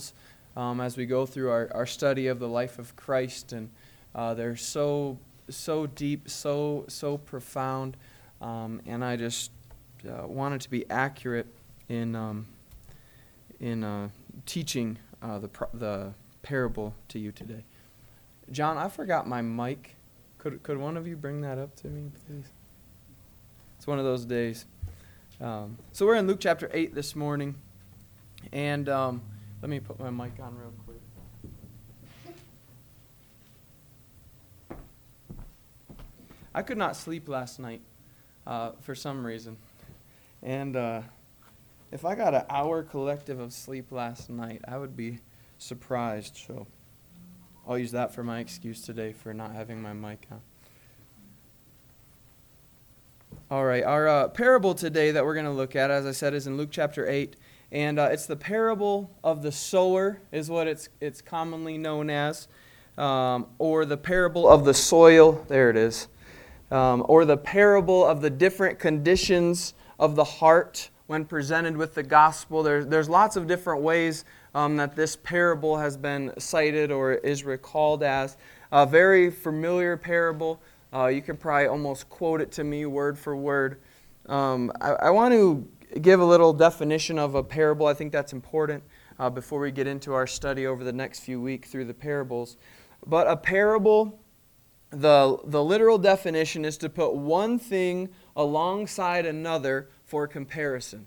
parables um, as we go through our, our study of the life of Christ, and uh, they're so so deep, so so profound, um, and I just uh, wanted to be accurate in um, in uh, teaching uh, the the parable to you today. John, I forgot my mic. Could could one of you bring that up to me, please? It's one of those days. Um, so we're in Luke chapter eight this morning, and um, let me put my mic on real quick. I could not sleep last night uh, for some reason. And uh, if I got an hour collective of sleep last night, I would be surprised. So I'll use that for my excuse today for not having my mic on. All right, our uh, parable today that we're going to look at, as I said, is in Luke chapter 8. And uh, it's the parable of the sower, is what it's, it's commonly known as, um, or the parable of the soil. There it is. Um, or the parable of the different conditions of the heart when presented with the gospel. There, there's lots of different ways um, that this parable has been cited or is recalled as. A very familiar parable. Uh, you can probably almost quote it to me word for word. Um, I, I want to give a little definition of a parable. I think that's important uh, before we get into our study over the next few weeks through the parables. But a parable, the, the literal definition is to put one thing alongside another for comparison.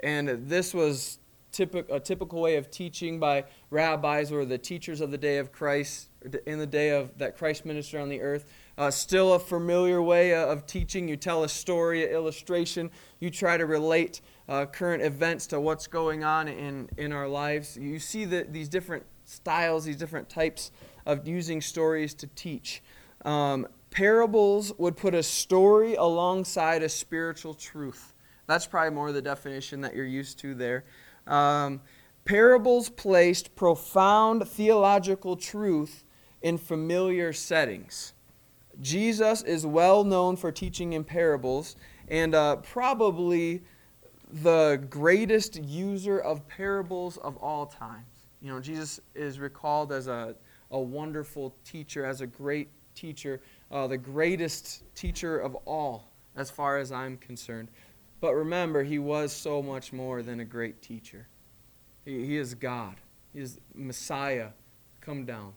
And this was typic, a typical way of teaching by rabbis or the teachers of the day of Christ, in the day of that Christ ministered on the earth. Uh, still a familiar way uh, of teaching. You tell a story, an illustration. You try to relate uh, current events to what's going on in, in our lives. You see the, these different styles, these different types of using stories to teach. Um, parables would put a story alongside a spiritual truth. That's probably more the definition that you're used to there. Um, parables placed profound theological truth in familiar settings. Jesus is well known for teaching in parables and uh, probably the greatest user of parables of all times. You know, Jesus is recalled as a, a wonderful teacher, as a great teacher, uh, the greatest teacher of all, as far as I'm concerned. But remember, he was so much more than a great teacher. He, he is God, he is Messiah come down.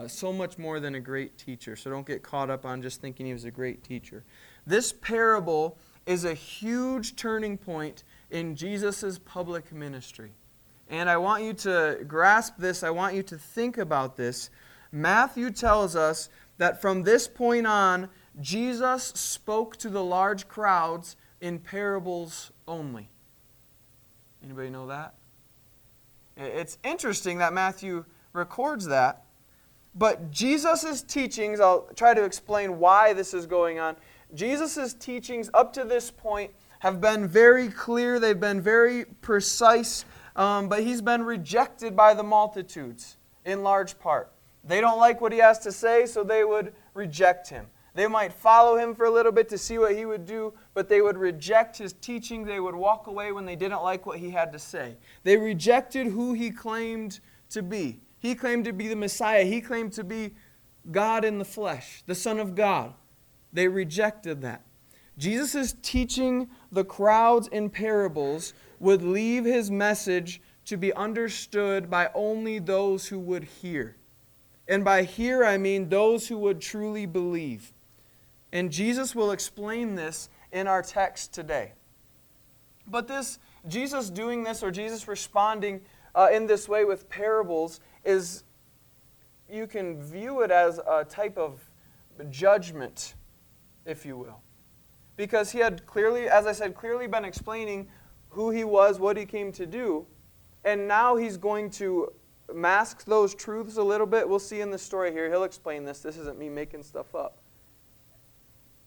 Uh, so much more than a great teacher. So don't get caught up on just thinking he was a great teacher. This parable is a huge turning point in Jesus' public ministry. And I want you to grasp this, I want you to think about this. Matthew tells us that from this point on, Jesus spoke to the large crowds in parables only. Anybody know that? It's interesting that Matthew records that but Jesus' teachings, I'll try to explain why this is going on. Jesus' teachings up to this point have been very clear, they've been very precise, um, but he's been rejected by the multitudes in large part. They don't like what he has to say, so they would reject him. They might follow him for a little bit to see what he would do, but they would reject his teaching. They would walk away when they didn't like what he had to say. They rejected who he claimed to be. He claimed to be the Messiah. He claimed to be God in the flesh, the Son of God. They rejected that. Jesus' teaching the crowds in parables would leave his message to be understood by only those who would hear. And by hear, I mean those who would truly believe. And Jesus will explain this in our text today. But this, Jesus doing this or Jesus responding uh, in this way with parables is you can view it as a type of judgment, if you will. Because he had clearly, as I said, clearly been explaining who he was, what he came to do, and now he's going to mask those truths a little bit. We'll see in the story here. He'll explain this. This isn't me making stuff up.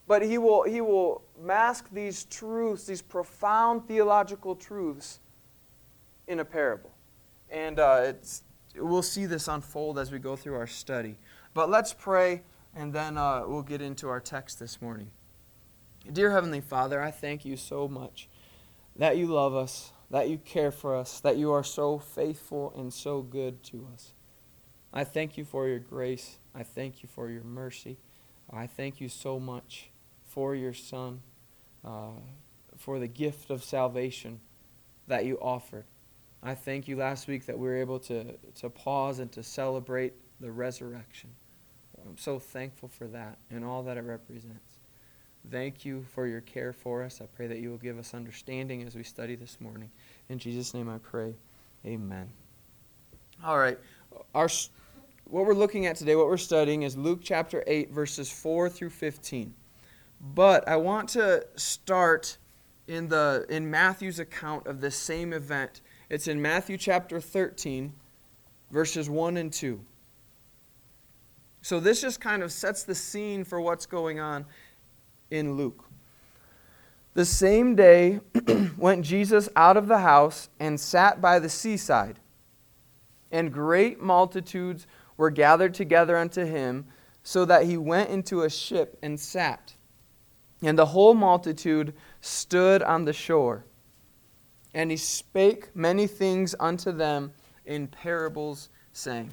But he will, he will mask these truths, these profound theological truths, in a parable. And uh, it's, we'll see this unfold as we go through our study. But let's pray, and then uh, we'll get into our text this morning. Dear Heavenly Father, I thank you so much that you love us, that you care for us, that you are so faithful and so good to us. I thank you for your grace. I thank you for your mercy. I thank you so much for your Son, uh, for the gift of salvation that you offered. I thank you last week that we were able to, to pause and to celebrate the resurrection. I'm so thankful for that and all that it represents. Thank you for your care for us. I pray that you will give us understanding as we study this morning. In Jesus' name I pray. Amen. All right. Our, what we're looking at today, what we're studying, is Luke chapter 8, verses 4 through 15. But I want to start in, the, in Matthew's account of this same event. It's in Matthew chapter 13, verses 1 and 2. So this just kind of sets the scene for what's going on in Luke. The same day went Jesus out of the house and sat by the seaside. And great multitudes were gathered together unto him, so that he went into a ship and sat. And the whole multitude stood on the shore. And he spake many things unto them in parables, saying.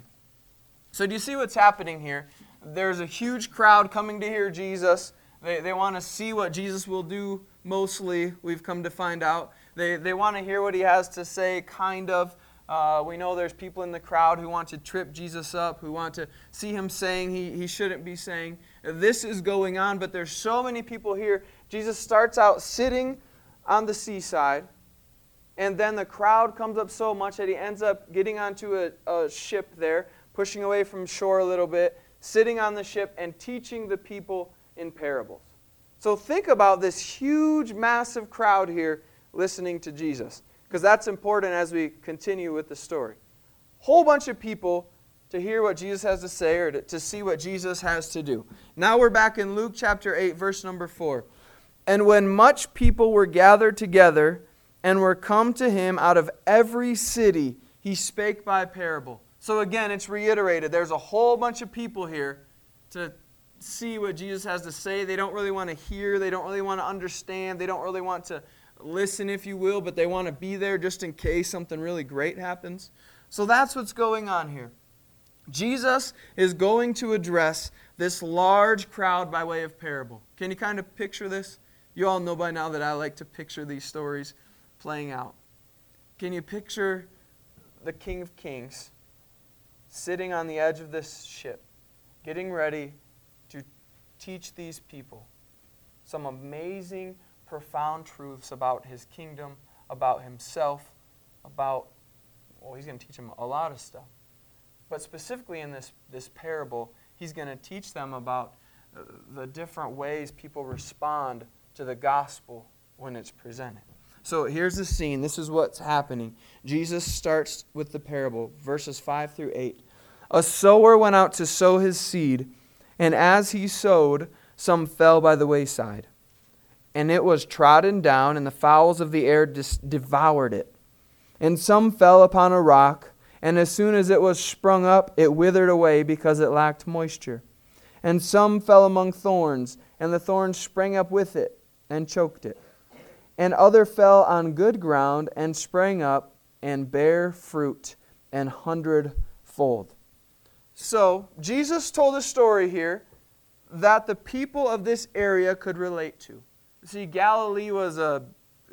So, do you see what's happening here? There's a huge crowd coming to hear Jesus. They, they want to see what Jesus will do, mostly, we've come to find out. They, they want to hear what he has to say, kind of. Uh, we know there's people in the crowd who want to trip Jesus up, who want to see him saying he, he shouldn't be saying. This is going on, but there's so many people here. Jesus starts out sitting on the seaside, and then the crowd comes up so much that he ends up getting onto a, a ship there, pushing away from shore a little bit, sitting on the ship, and teaching the people in parables. So think about this huge, massive crowd here listening to Jesus, because that's important as we continue with the story. Whole bunch of people to hear what Jesus has to say or to, to see what Jesus has to do. Now we're back in Luke chapter 8, verse number 4. And when much people were gathered together and were come to him out of every city, he spake by parable. So again, it's reiterated. There's a whole bunch of people here to see what Jesus has to say. They don't really want to hear, they don't really want to understand, they don't really want to listen, if you will, but they want to be there just in case something really great happens. So that's what's going on here. Jesus is going to address this large crowd by way of parable. Can you kind of picture this? You all know by now that I like to picture these stories playing out. Can you picture the King of Kings sitting on the edge of this ship, getting ready to teach these people some amazing, profound truths about his kingdom, about himself, about, well, he's going to teach them a lot of stuff. But specifically in this, this parable, he's going to teach them about uh, the different ways people respond to the gospel when it's presented. So here's the scene. This is what's happening. Jesus starts with the parable, verses 5 through 8. A sower went out to sow his seed. And as he sowed, some fell by the wayside. And it was trodden down, and the fowls of the air dis- devoured it. And some fell upon a rock, and as soon as it was sprung up, it withered away because it lacked moisture. And some fell among thorns, and the thorns sprang up with it and choked it. And other fell on good ground and sprang up and bare fruit an hundredfold. So, Jesus told a story here that the people of this area could relate to. See, Galilee was a,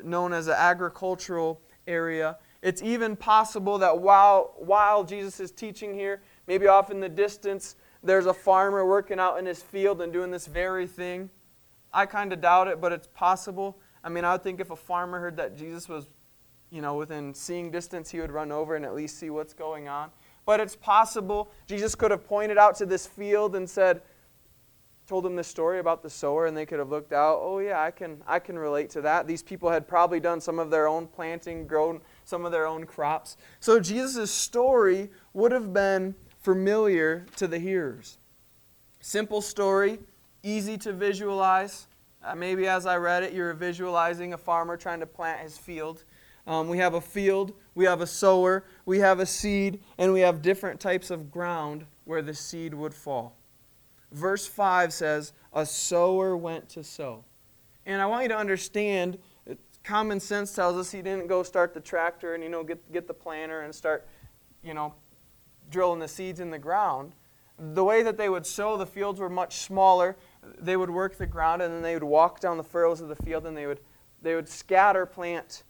known as an agricultural area. It's even possible that while, while Jesus is teaching here, maybe off in the distance, there's a farmer working out in his field and doing this very thing. I kind of doubt it, but it's possible. I mean, I would think if a farmer heard that Jesus was, you know, within seeing distance, he would run over and at least see what's going on. But it's possible Jesus could have pointed out to this field and said, told them this story about the sower and they could have looked out oh yeah i can i can relate to that. These people had probably done some of their own planting grown some of their own crops. So jesus' story would have been familiar to the hearers. Simple story easy to visualize uh, maybe as i read it you're visualizing a farmer trying to plant his field um, we have a field, we have a sower, we have a seed, and we have different types of ground where the seed would fall. Verse 5 says, A sower went to sow. And I want you to understand common sense tells us he didn't go start the tractor and you know get get the planter and start, you know, drilling the seeds in the ground. The way that they would sow, the fields were much smaller. They would work the ground and then they would walk down the furrows of the field and they would they would scatter plant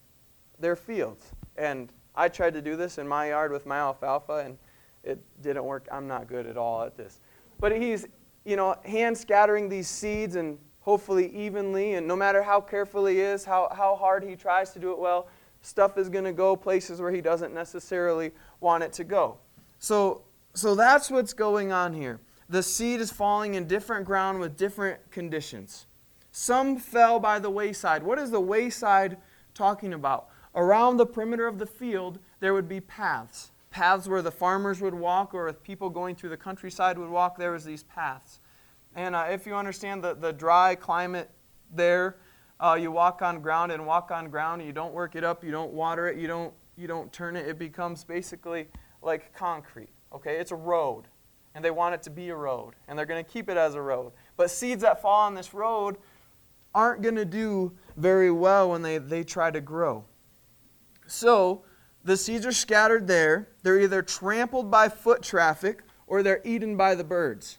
their fields. And I tried to do this in my yard with my alfalfa and it didn't work. I'm not good at all at this. But he's, you know, hand scattering these seeds and hopefully evenly. And no matter how careful he is, how, how hard he tries to do it well, stuff is going to go places where he doesn't necessarily want it to go. So, so that's what's going on here. The seed is falling in different ground with different conditions. Some fell by the wayside. What is the wayside talking about? Around the perimeter of the field, there would be paths paths where the farmers would walk or if people going through the countryside would walk, there was these paths. And uh, if you understand the, the dry climate there, uh, you walk on ground and walk on ground. and You don't work it up. You don't water it. You don't, you don't turn it. It becomes basically like concrete. Okay? It's a road. And they want it to be a road. And they're going to keep it as a road. But seeds that fall on this road aren't going to do very well when they, they try to grow. So, the seeds are scattered there. They're either trampled by foot traffic or they're eaten by the birds.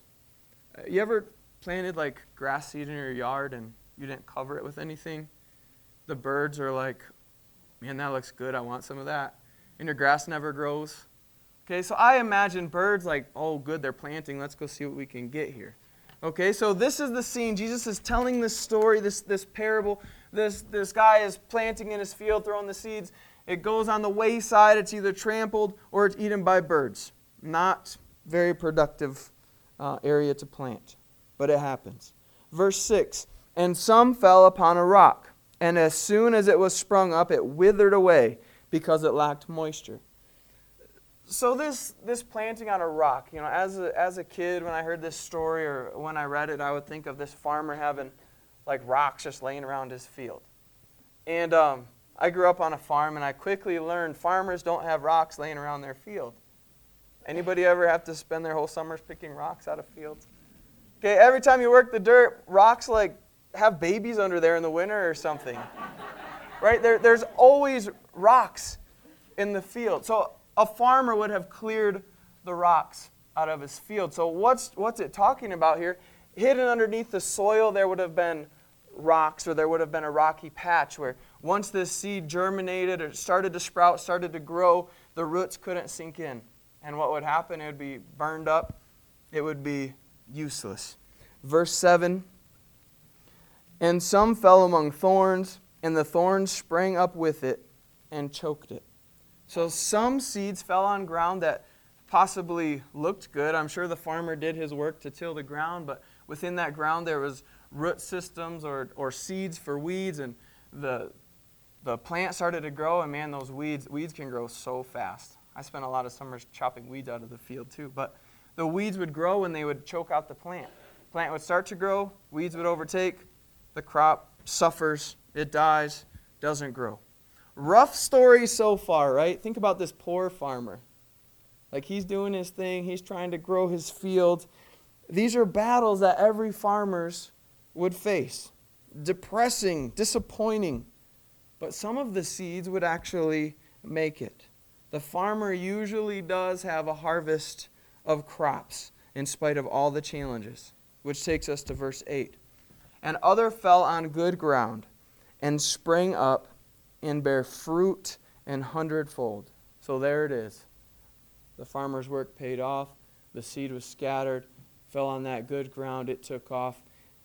Uh, you ever planted like grass seed in your yard and you didn't cover it with anything? The birds are like, man, that looks good. I want some of that. And your grass never grows. Okay, so I imagine birds like, oh, good, they're planting. Let's go see what we can get here. Okay, so this is the scene. Jesus is telling this story, this, this parable. This, this guy is planting in his field, throwing the seeds. It goes on the wayside, it's either trampled or it's eaten by birds. Not very productive uh, area to plant, but it happens. Verse 6 And some fell upon a rock, and as soon as it was sprung up, it withered away because it lacked moisture. So this this planting on a rock, you know, as a, as a kid when I heard this story or when I read it, I would think of this farmer having like rocks just laying around his field. And um, I grew up on a farm and I quickly learned farmers don't have rocks laying around their field. Anybody ever have to spend their whole summers picking rocks out of fields? Okay, every time you work the dirt, rocks like have babies under there in the winter or something. right? There, there's always rocks in the field. So a farmer would have cleared the rocks out of his field. So what's what's it talking about here? Hidden underneath the soil there would have been rocks or there would have been a rocky patch where once this seed germinated or started to sprout, started to grow, the roots couldn't sink in. And what would happen? It would be burned up, it would be useless. Verse 7 And some fell among thorns, and the thorns sprang up with it and choked it. So some seeds fell on ground that possibly looked good. I'm sure the farmer did his work to till the ground, but within that ground there was root systems or, or seeds for weeds, and the, the plant started to grow, and man, those weeds, weeds can grow so fast. I spent a lot of summers chopping weeds out of the field too, but the weeds would grow and they would choke out the plant. Plant would start to grow, weeds would overtake, the crop suffers, it dies, doesn't grow. Rough story so far, right? Think about this poor farmer. Like he's doing his thing, he's trying to grow his field. These are battles that every farmer's would face. Depressing, disappointing. But some of the seeds would actually make it. The farmer usually does have a harvest of crops in spite of all the challenges, which takes us to verse 8. And other fell on good ground and sprang up and bare fruit an hundredfold. So there it is. The farmer's work paid off. The seed was scattered, fell on that good ground, it took off,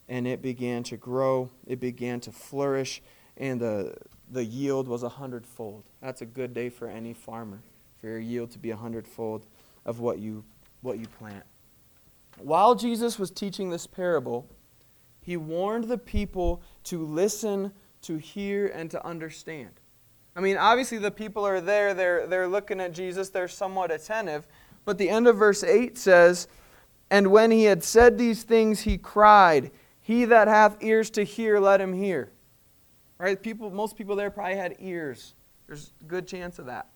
and it began to grow, it began to flourish, and the, the yield was a hundredfold. That's a good day for any farmer, for your yield to be a hundredfold of what you, what you plant. While Jesus was teaching this parable, he warned the people to listen, to hear, and to understand. I mean, obviously, the people are there, they're, they're looking at Jesus, they're somewhat attentive. But the end of verse 8 says, And when he had said these things, he cried, he that hath ears to hear, let him hear. Right? People, most people there probably had ears. There's a good chance of that.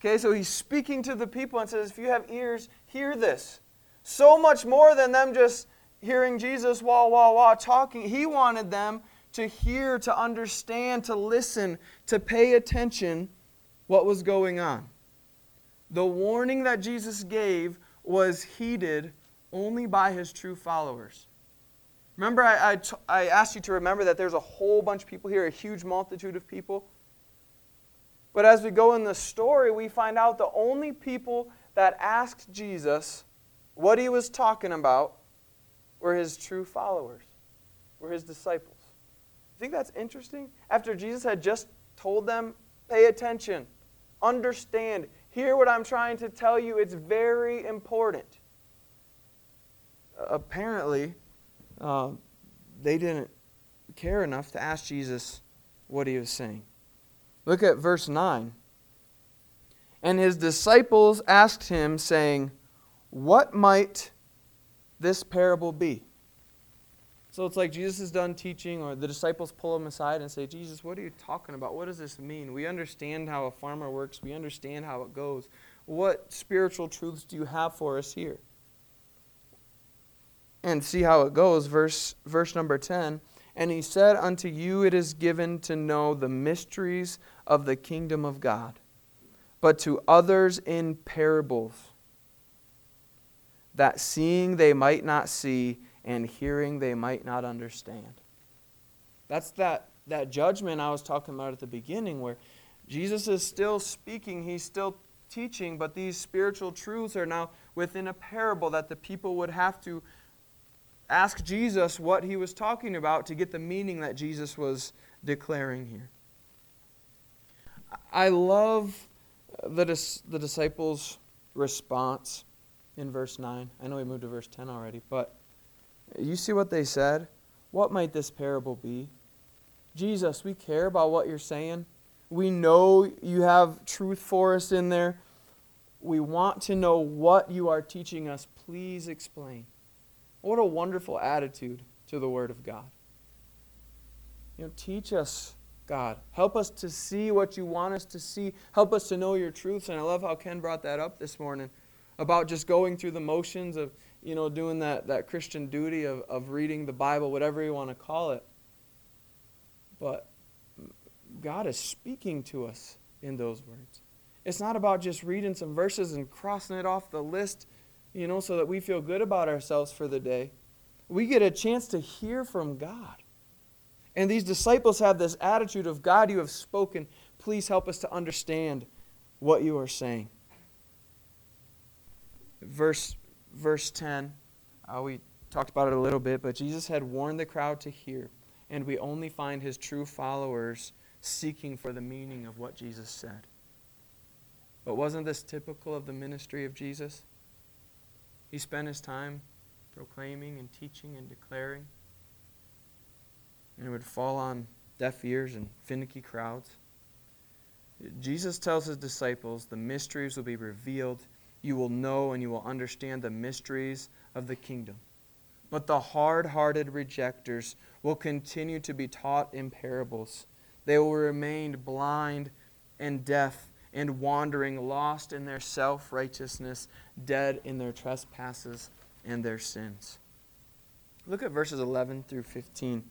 Okay, so he's speaking to the people and says, if you have ears, hear this. So much more than them just hearing Jesus wah, wah, wah talking. He wanted them to hear, to understand, to listen, to pay attention what was going on. The warning that Jesus gave was heeded only by his true followers. Remember, I, I, t- I asked you to remember that there's a whole bunch of people here, a huge multitude of people. But as we go in the story, we find out the only people that asked Jesus what he was talking about were his true followers, were his disciples. You think that's interesting? After Jesus had just told them, pay attention, understand, hear what I'm trying to tell you, it's very important. Apparently, uh, they didn't care enough to ask Jesus what he was saying. Look at verse 9. And his disciples asked him, saying, What might this parable be? So it's like Jesus is done teaching, or the disciples pull him aside and say, Jesus, what are you talking about? What does this mean? We understand how a farmer works, we understand how it goes. What spiritual truths do you have for us here? And see how it goes. Verse, verse number 10 And he said, Unto you it is given to know the mysteries of the kingdom of God, but to others in parables, that seeing they might not see and hearing they might not understand. That's that, that judgment I was talking about at the beginning, where Jesus is still speaking, he's still teaching, but these spiritual truths are now within a parable that the people would have to ask Jesus what he was talking about to get the meaning that Jesus was declaring here. I love the, the disciples' response in verse 9. I know we moved to verse 10 already, but you see what they said? What might this parable be? Jesus, we care about what you're saying. We know you have truth for us in there. We want to know what you are teaching us. Please explain. What a wonderful attitude to the Word of God. You know, teach us, God. Help us to see what you want us to see. Help us to know your truths. And I love how Ken brought that up this morning about just going through the motions of you know, doing that, that Christian duty of, of reading the Bible, whatever you want to call it. But God is speaking to us in those words. It's not about just reading some verses and crossing it off the list, you know, so that we feel good about ourselves for the day. We get a chance to hear from God. And these disciples have this attitude of God, you have spoken. Please help us to understand what you are saying. Verse verse 10, uh, we talked about it a little bit, but Jesus had warned the crowd to hear, and we only find his true followers seeking for the meaning of what Jesus said. But wasn't this typical of the ministry of Jesus? He spent his time proclaiming and teaching and declaring, and it would fall on deaf ears and finicky crowds. Jesus tells his disciples the mysteries will be revealed you will know and you will understand the mysteries of the kingdom. But the hard hearted rejectors will continue to be taught in parables. They will remain blind and deaf and wandering, lost in their self righteousness, dead in their trespasses and their sins. Look at verses 11 through 15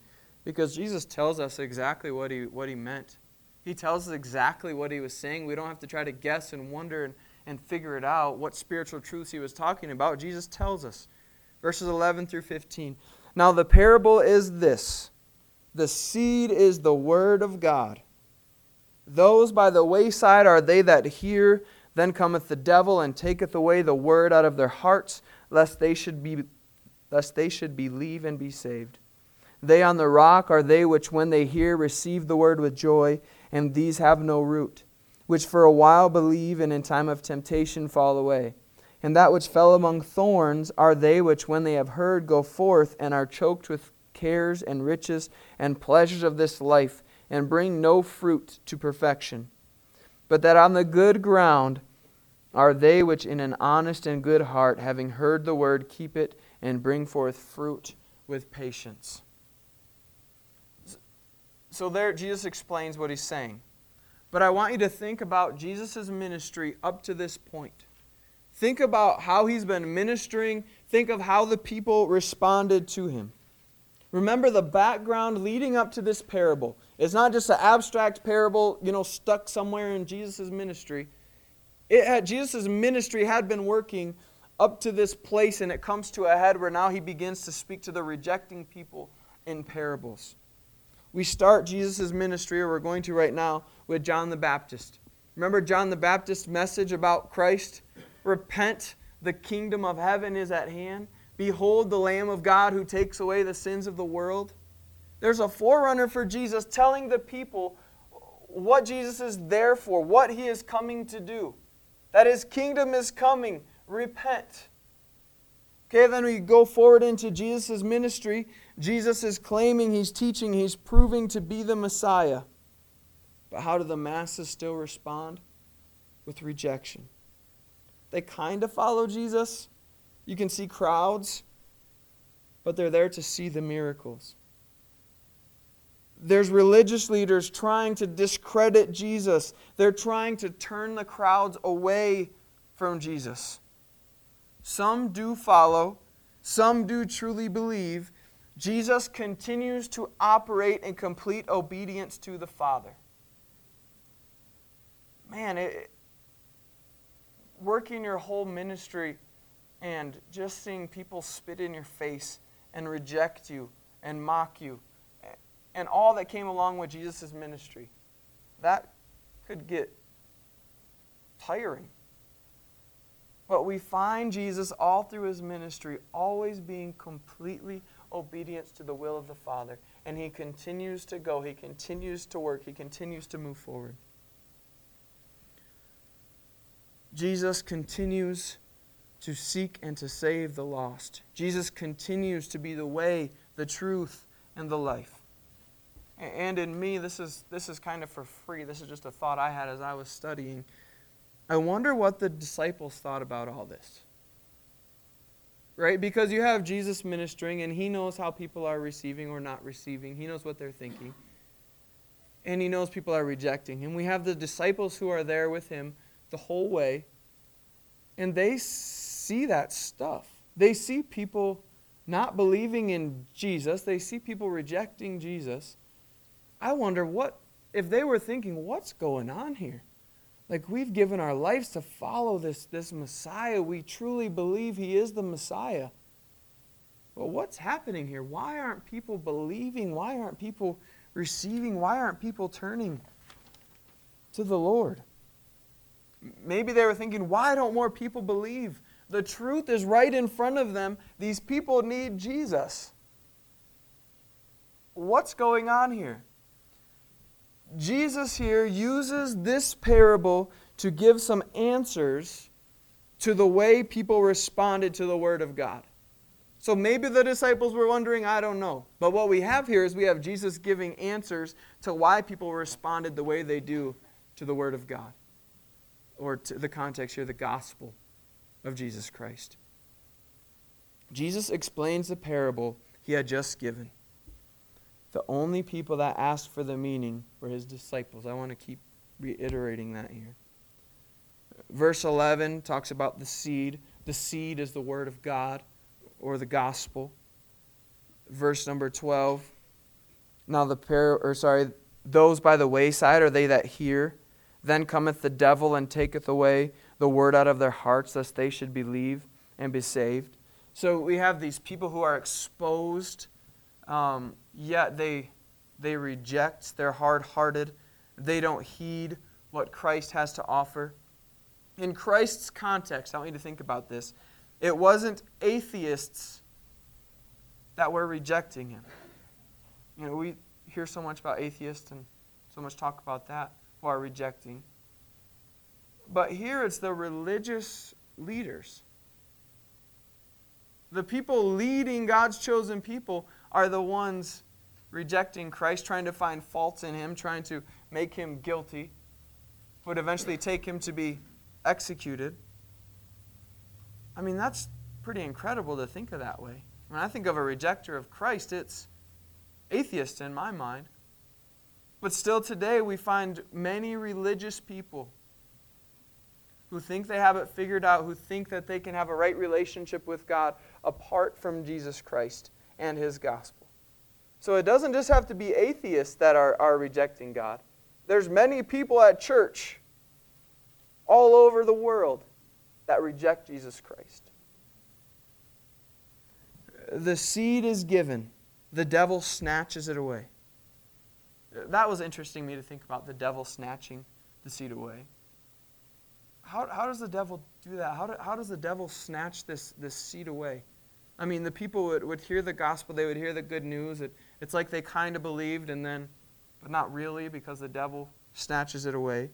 because Jesus tells us exactly what he, what he meant. He tells us exactly what he was saying. We don't have to try to guess and wonder and and figure it out, what spiritual truths he was talking about, Jesus tells us. Verses 11 through 15. Now, the parable is this the seed is the word of God. Those by the wayside are they that hear, then cometh the devil and taketh away the word out of their hearts, lest they should be lest they should believe and be saved. They on the rock are they which when they hear receive the word with joy, and these have no root which for a while believe and in time of temptation fall away. And that which fell among thorns are they which, when they have heard, go forth and are choked with cares and riches and pleasures of this life, and bring no fruit to perfection. But that on the good ground are they which, in an honest and good heart, having heard the word, keep it and bring forth fruit with patience. So, there, Jesus explains what he's saying. But I want you to think about Jesus' ministry up to this point. Think about how he's been ministering. Think of how the people responded to him. Remember the background leading up to this parable. It's not just an abstract parable, you know, stuck somewhere in Jesus' ministry. It had Jesus' ministry had been working up to this place, and it comes to a head where now he begins to speak to the rejecting people in parables. We start Jesus' ministry, or we're going to right now, with John the Baptist. Remember John the Baptist's message about Christ? Repent, the kingdom of heaven is at hand. Behold the Lamb of God who takes away the sins of the world. There's a forerunner for Jesus telling the people what Jesus is there for, what he is coming to do. That his kingdom is coming. Repent. Okay, then we go forward into Jesus' ministry. Jesus is claiming, he's teaching, he's proving to be the Messiah. But how do the masses still respond? With rejection. They kind of follow Jesus. You can see crowds, but they're there to see the miracles. There's religious leaders trying to discredit Jesus. They're trying to turn the crowds away from Jesus. Some do follow, some do truly believe. Jesus continues to operate in complete obedience to the Father. Man, it, working your whole ministry and just seeing people spit in your face and reject you and mock you and all that came along with Jesus' ministry, that could get tiring. But we find Jesus all through his ministry always being completely obedient to the will of the Father. And he continues to go, he continues to work, he continues to move forward. Jesus continues to seek and to save the lost. Jesus continues to be the way, the truth, and the life. And in me, this is, this is kind of for free. This is just a thought I had as I was studying. I wonder what the disciples thought about all this. Right? Because you have Jesus ministering, and he knows how people are receiving or not receiving, he knows what they're thinking. And he knows people are rejecting him. We have the disciples who are there with him the whole way, and they see that stuff. They see people not believing in Jesus, they see people rejecting Jesus. I wonder what, if they were thinking, what's going on here? Like we've given our lives to follow this, this Messiah. We truly believe he is the Messiah. But what's happening here? Why aren't people believing? Why aren't people receiving? Why aren't people turning to the Lord? Maybe they were thinking, why don't more people believe? The truth is right in front of them. These people need Jesus. What's going on here? Jesus here uses this parable to give some answers to the way people responded to the Word of God. So maybe the disciples were wondering, I don't know. But what we have here is we have Jesus giving answers to why people responded the way they do to the Word of God or to the context here, the gospel of Jesus Christ. Jesus explains the parable he had just given. The only people that asked for the meaning were his disciples. I want to keep reiterating that here. Verse 11 talks about the seed. The seed is the word of God or the gospel. Verse number 12. Now the pair or sorry, those by the wayside are they that hear then cometh the devil and taketh away the word out of their hearts, lest they should believe and be saved. So we have these people who are exposed, um, yet they, they reject, they're hard hearted, they don't heed what Christ has to offer. In Christ's context, I want you to think about this. It wasn't atheists that were rejecting him. You know, we hear so much about atheists and so much talk about that who are rejecting. But here it's the religious leaders. The people leading God's chosen people are the ones rejecting Christ, trying to find faults in him, trying to make him guilty, would eventually take him to be executed. I mean, that's pretty incredible to think of that way. When I think of a rejecter of Christ, it's atheist in my mind. But still today, we find many religious people who think they have it figured out, who think that they can have a right relationship with God apart from Jesus Christ and His gospel. So it doesn't just have to be atheists that are, are rejecting God. There's many people at church all over the world that reject Jesus Christ. The seed is given, the devil snatches it away. That was interesting to me to think about the devil snatching the seed away. How, how does the devil do that? How, do, how does the devil snatch this, this seed away? I mean, the people would, would hear the gospel, they would hear the good news. It, it's like they kind of believed, and then, but not really because the devil snatches it away.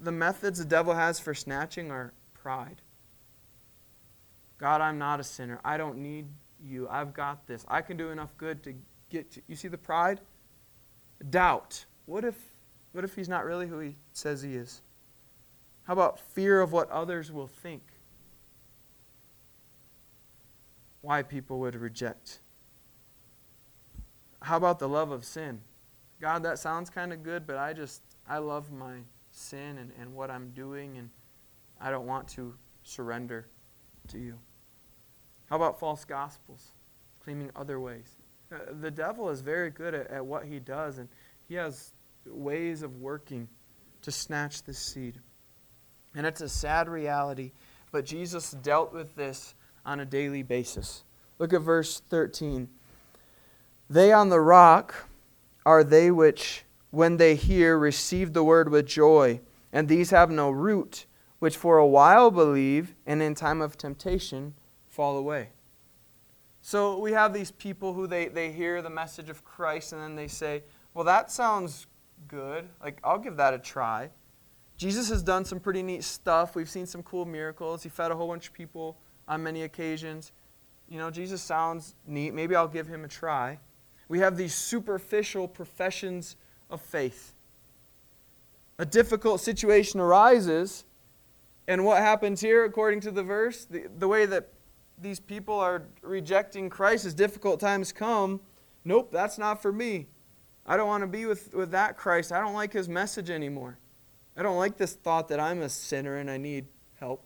The methods the devil has for snatching are pride. God, I'm not a sinner. I don't need you. I've got this. I can do enough good to get to. You see the pride? Doubt. What if, what if he's not really who he says he is? How about fear of what others will think? Why people would reject. How about the love of sin? God, that sounds kind of good, but I just, I love my sin and, and what I'm doing, and I don't want to surrender to you. How about false gospels? Claiming other ways. Uh, the devil is very good at, at what he does, and he has ways of working to snatch this seed. And it's a sad reality, but Jesus dealt with this on a daily basis. Look at verse 13. They on the rock are they which, when they hear, receive the word with joy, and these have no root, which for a while believe, and in time of temptation fall away. So we have these people who they, they hear the message of Christ and then they say, Well, that sounds good. Like, I'll give that a try. Jesus has done some pretty neat stuff. We've seen some cool miracles. He fed a whole bunch of people on many occasions. You know, Jesus sounds neat. Maybe I'll give him a try. We have these superficial professions of faith. A difficult situation arises, and what happens here, according to the verse, the, the way that these people are rejecting Christ as difficult times come, nope, that's not for me. I don't want to be with, with that Christ. I don't like his message anymore. I don't like this thought that I'm a sinner and I need help.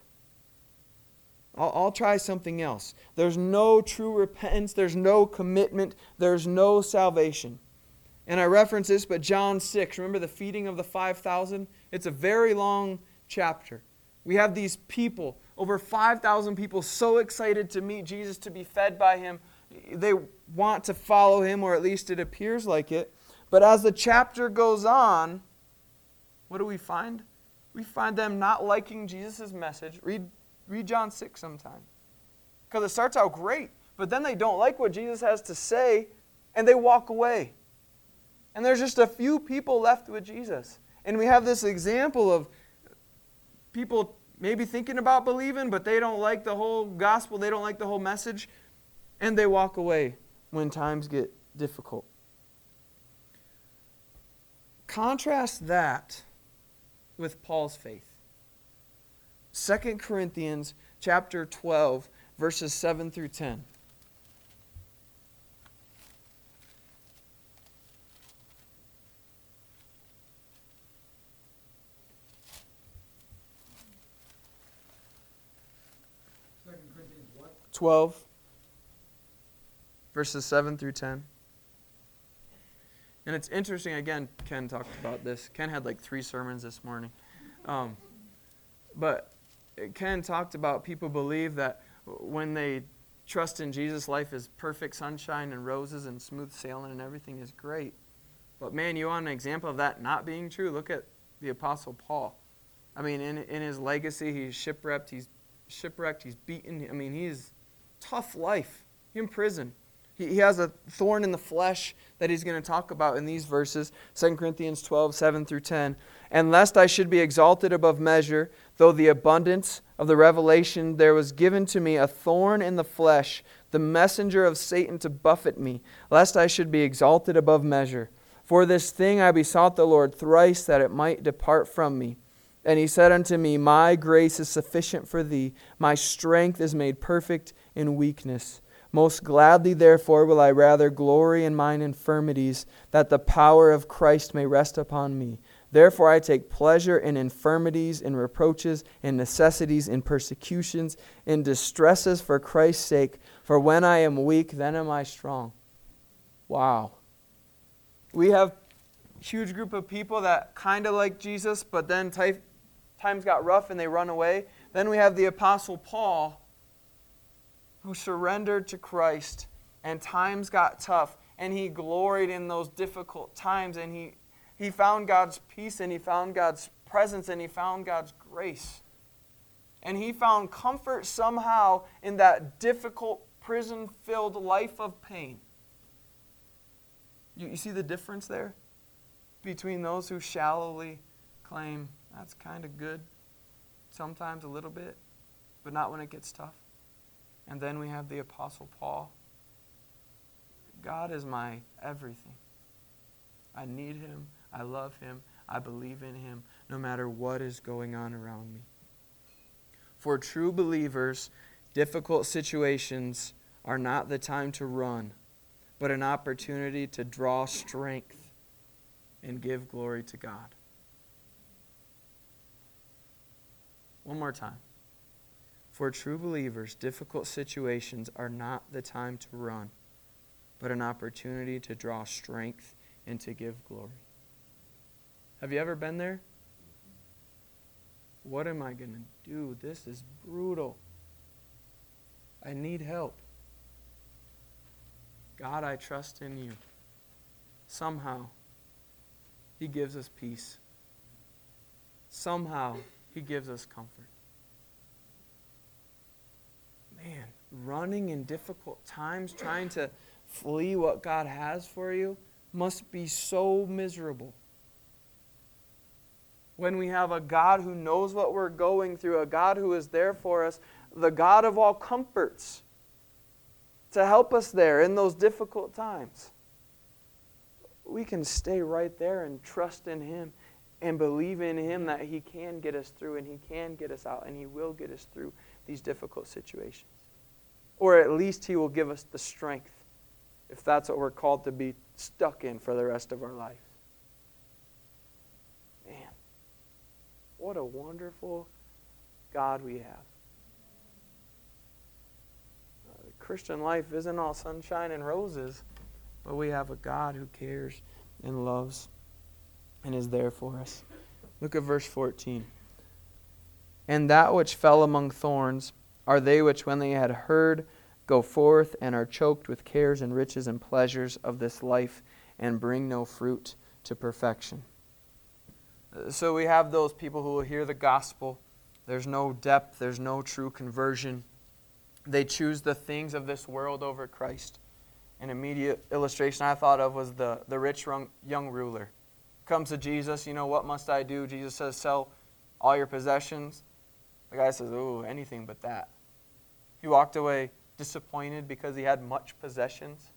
I'll, I'll, try something else. There's no true repentance, there's no commitment, there's no salvation. And I reference this, but John 6, remember the feeding of the 5,000? It's a very long chapter. We have these people, over 5,000 people, so excited to meet Jesus, to be fed by him. They want to follow him, or at least it appears like it. But as the chapter goes on, what do we find? We find them not liking Jesus' message. Read, read John 6 sometime. Because it starts out great, but then they don't like what Jesus has to say and they walk away. And there's just a few people left with Jesus. And we have this example of people maybe thinking about believing, but they don't like the whole gospel, they don't like the whole message, and they walk away when times get difficult. Contrast that with Paul's faith. 2 Corinthians chapter 12 verses 7 through 10. Twelve, verses seven through ten. And it's interesting, again, Ken talked about this. Ken had like three sermons this morning. Um, but Ken talked about people believe that when they trust in Jesus, life is perfect sunshine and roses and smooth sailing and everything is great. But man, you want an example of that not being true? Look at the Apostle Paul. I mean, in, in his legacy, he's shipwrecked, he's shipwrecked, he's beaten. I mean, he's tough life. He's in prison. He, he has a thorn in the flesh that he's going to talk about in these verses 2 Corinthians 12, 7 through 10. And lest I should be exalted above measure, though the abundance of the revelation there was given to me a thorn in the flesh, the messenger of Satan to buffet me, lest I should be exalted above measure. For this thing I besought the Lord thrice that it might depart from me. And he said unto me, My grace is sufficient for thee, my strength is made perfect in weakness. Most gladly, therefore, will I rather glory in mine infirmities, that the power of Christ may rest upon me. Therefore, I take pleasure in infirmities, in reproaches, in necessities, in persecutions, in distresses for Christ's sake. For when I am weak, then am I strong. Wow. We have huge group of people that kind of like Jesus, but then times got rough and they run away. Then we have the Apostle Paul, who surrendered to Christ, and times got tough, and he gloried in those difficult times, and he, he found God's peace, and he found God's presence, and he found God's grace. And he found comfort somehow in that difficult, prison filled life of pain. You, you see the difference there between those who shallowly claim that's kind of good, sometimes a little bit, but not when it gets tough. And then we have the Apostle Paul. God is my everything. I need him. I love him. I believe in him no matter what is going on around me. For true believers, difficult situations are not the time to run, but an opportunity to draw strength and give glory to God. One more time. For true believers, difficult situations are not the time to run, but an opportunity to draw strength and to give glory. Have you ever been there? What am I going to do? This is brutal. I need help. God, I trust in you. Somehow, He gives us peace. Somehow, He gives us comfort. Man, running in difficult times, trying to flee what God has for you, must be so miserable. When we have a God who knows what we're going through, a God who is there for us, the God of all comforts to help us there in those difficult times. We can stay right there and trust in Him and believe in Him that He can get us through and He can get us out and He will get us through these difficult situations. Or at least He will give us the strength if that's what we're called to be stuck in for the rest of our life. Man, what a wonderful God we have. Uh, Christian life isn't all sunshine and roses, but we have a God who cares and loves and is there for us. Look at verse 14. And that which fell among thorns are they which, when they had heard, go forth and are choked with cares and riches and pleasures of this life and bring no fruit to perfection. So we have those people who will hear the gospel. There's no depth, there's no true conversion they choose the things of this world over Christ. An immediate illustration I thought of was the, the rich young ruler. Comes to Jesus, you know, what must I do? Jesus says, sell all your possessions. The guy says, oh, anything but that. He walked away disappointed because he had much possessions.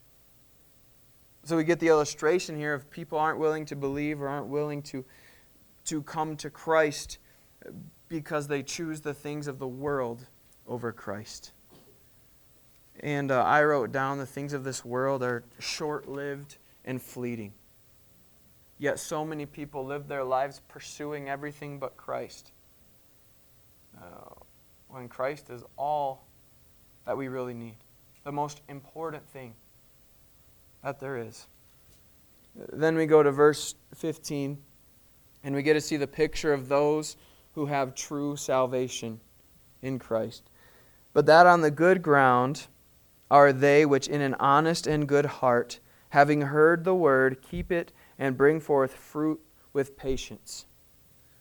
So we get the illustration here of people aren't willing to believe or aren't willing to, to come to Christ because they choose the things of the world over Christ. And uh, I wrote down the things of this world are short lived and fleeting. Yet so many people live their lives pursuing everything but Christ. Uh, when Christ is all that we really need, the most important thing that there is. Then we go to verse 15, and we get to see the picture of those who have true salvation in Christ. But that on the good ground, are they which in an honest and good heart, having heard the word, keep it and bring forth fruit with patience.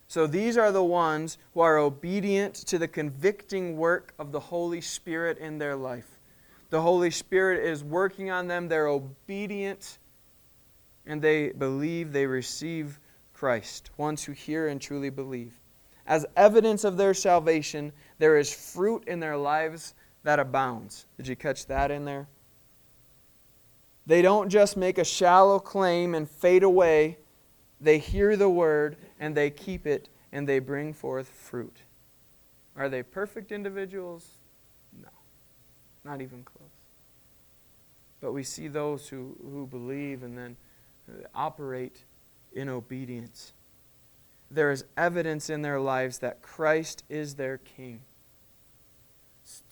So these are the ones who are obedient to the convicting work of the Holy Spirit in their life. The Holy Spirit is working on them, they're obedient, and they believe they receive Christ, ones who hear and truly believe. As evidence of their salvation, there is fruit in their lives that abounds. Did you catch that in there? They don't just make a shallow claim and fade away. They hear the word and they keep it and they bring forth fruit. Are they perfect individuals? No, not even close. But we see those who, who believe and then operate in obedience. There is evidence in their lives that Christ is their King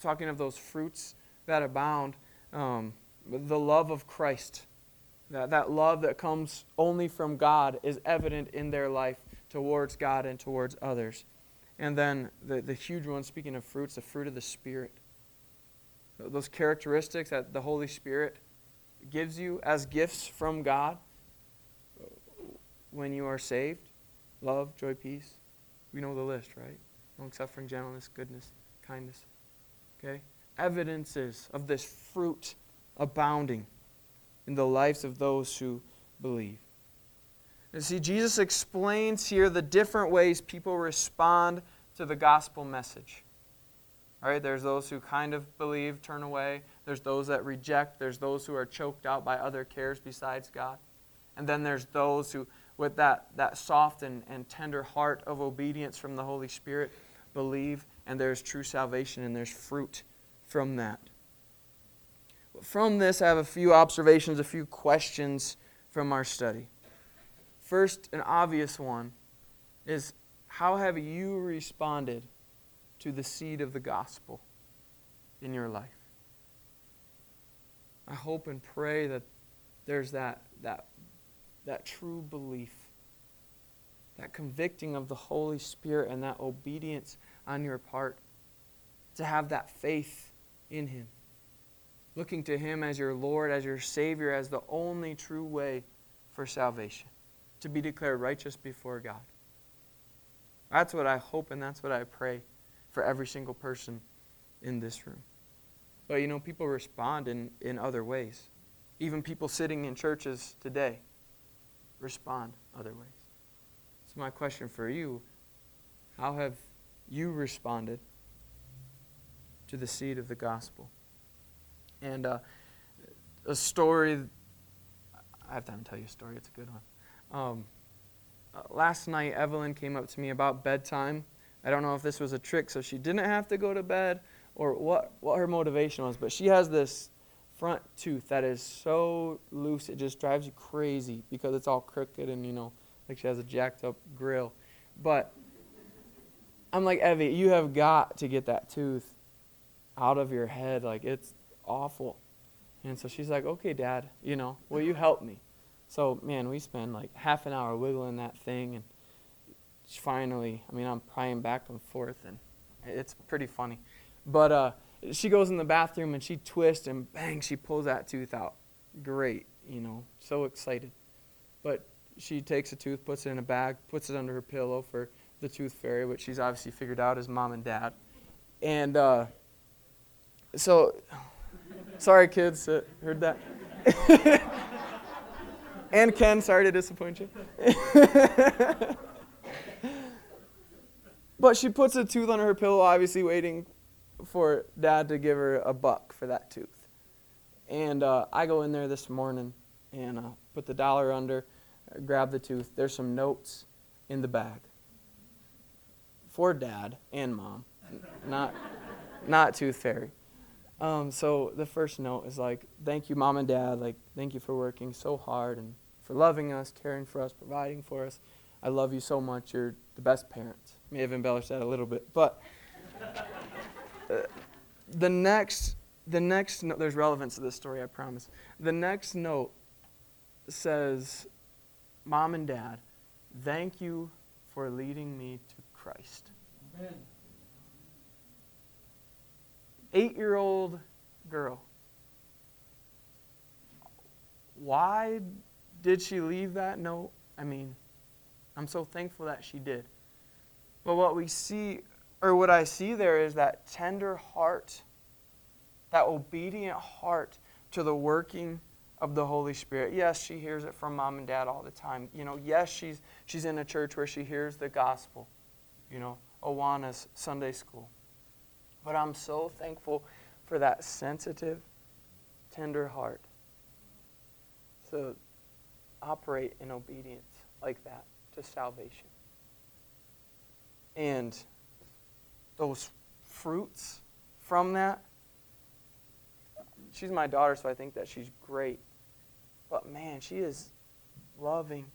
talking of those fruits that abound, um, the love of Christ That, that love that comes only from God is evident in their life towards God and towards others. And then the, the huge one, speaking of fruits, the fruit of the Spirit. Those characteristics that the Holy Spirit gives you as gifts from God when you are saved love, joy, peace. We know the list, right? Long suffering, gentleness, goodness, kindness. Okay? Evidences of this fruit abounding in the lives of those who believe. And see, Jesus explains here the different ways people respond to the gospel message. All right, there's those who kind of believe, turn away. There's those that reject. There's those who are choked out by other cares besides God. And then there's those who, with that, that soft and, and tender heart of obedience from the Holy Spirit, believe, and there's true salvation, and there's fruit from that. From this, I have a few observations, a few questions from our study. First, an obvious one is how have you responded to the seed of the gospel in your life? I hope and pray that there's that, that, that true belief, that convicting of the Holy Spirit, and that obedience on your part to have that faith in Him. Looking to Him as your Lord, as your Savior, as the only true way for salvation, to be declared righteous before God. That's what I hope and that's what I pray for every single person in this room. But you know, people respond in, in other ways. Even people sitting in churches today respond other ways. So, my question for you how have you responded to the seed of the gospel? And uh, a story, I have time to tell you a story, it's a good one. Um, uh, last night, Evelyn came up to me about bedtime. I don't know if this was a trick so she didn't have to go to bed or what, what her motivation was, but she has this front tooth that is so loose it just drives you crazy because it's all crooked and, you know, like she has a jacked up grill. But I'm like, Evie, you have got to get that tooth out of your head. Like, it's awful. And so she's like, okay, Dad, you know, will you help me? So, man, we spend like half an hour wiggling that thing, and finally, I mean, I'm prying back and forth, and it's pretty funny. But uh, she goes in the bathroom and she twists, and bang, she pulls that tooth out. Great, you know, so excited. But she takes a tooth, puts it in a bag, puts it under her pillow for the tooth fairy, which she's obviously figured out is mom and dad. And uh, so, sorry, kids, that heard that. and Ken, sorry to disappoint you. but she puts a tooth under her pillow, obviously waiting for dad to give her a buck for that tooth. And uh, I go in there this morning and uh, put the dollar under, grab the tooth. There's some notes in the bag for dad and mom, not, not tooth fairy. Um, so the first note is like, thank you, mom and dad. Like, thank you for working so hard and for loving us, caring for us, providing for us. I love you so much. You're the best parents. May have embellished that a little bit, but uh, the next, the next, no, there's relevance to this story. I promise. The next note says, "Mom and Dad, thank you for leading me to Christ." Amen. Eight-year-old girl. Why did she leave that note? I mean, I'm so thankful that she did. But what we see, or what I see there, is that tender heart, that obedient heart to the working of the Holy Spirit. Yes, she hears it from mom and dad all the time. You know, yes, she's, she's in a church where she hears the gospel, you know, Awana's Sunday school. But I'm so thankful for that sensitive, tender heart to operate in obedience like that to salvation. And those fruits from that, she's my daughter, so I think that she's great. But man, she is loving,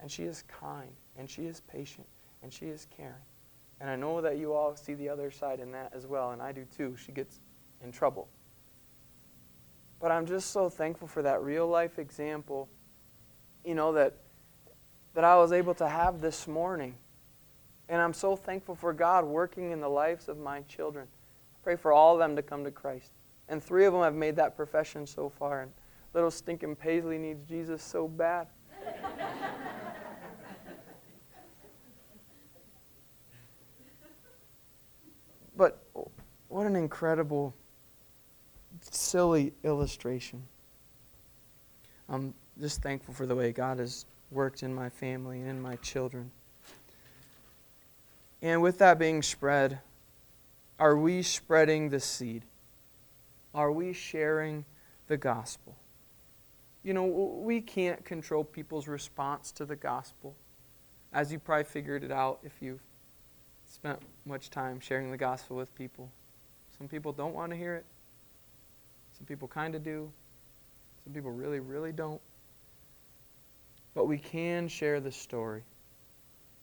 and she is kind, and she is patient, and she is caring. And I know that you all see the other side in that as well, and I do too. She gets in trouble. But I'm just so thankful for that real life example, you know, that, that I was able to have this morning. And I'm so thankful for God working in the lives of my children. Pray for all of them to come to Christ. And three of them have made that profession so far. And little stinking Paisley needs Jesus so bad. but what an incredible, silly illustration. I'm just thankful for the way God has worked in my family and in my children. And with that being spread, are we spreading the seed? Are we sharing the gospel? You know, we can't control people's response to the gospel. As you probably figured it out if you've spent much time sharing the gospel with people. Some people don't want to hear it. Some people kind of do. Some people really, really don't. But we can share the story.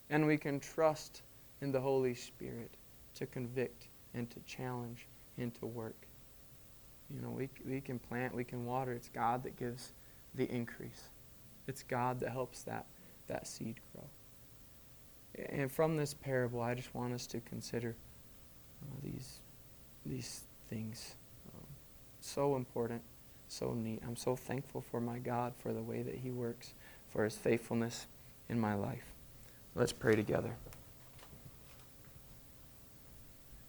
And we can trust in the Holy Spirit to convict and to challenge and to work. You know, we, we can plant, we can water. It's God that gives the increase. It's God that helps that, that seed grow. And from this parable, I just want us to consider uh, these, these things. Um, so important, so neat. I'm so thankful for my God for the way that He works, for His faithfulness in my life. Let's pray together.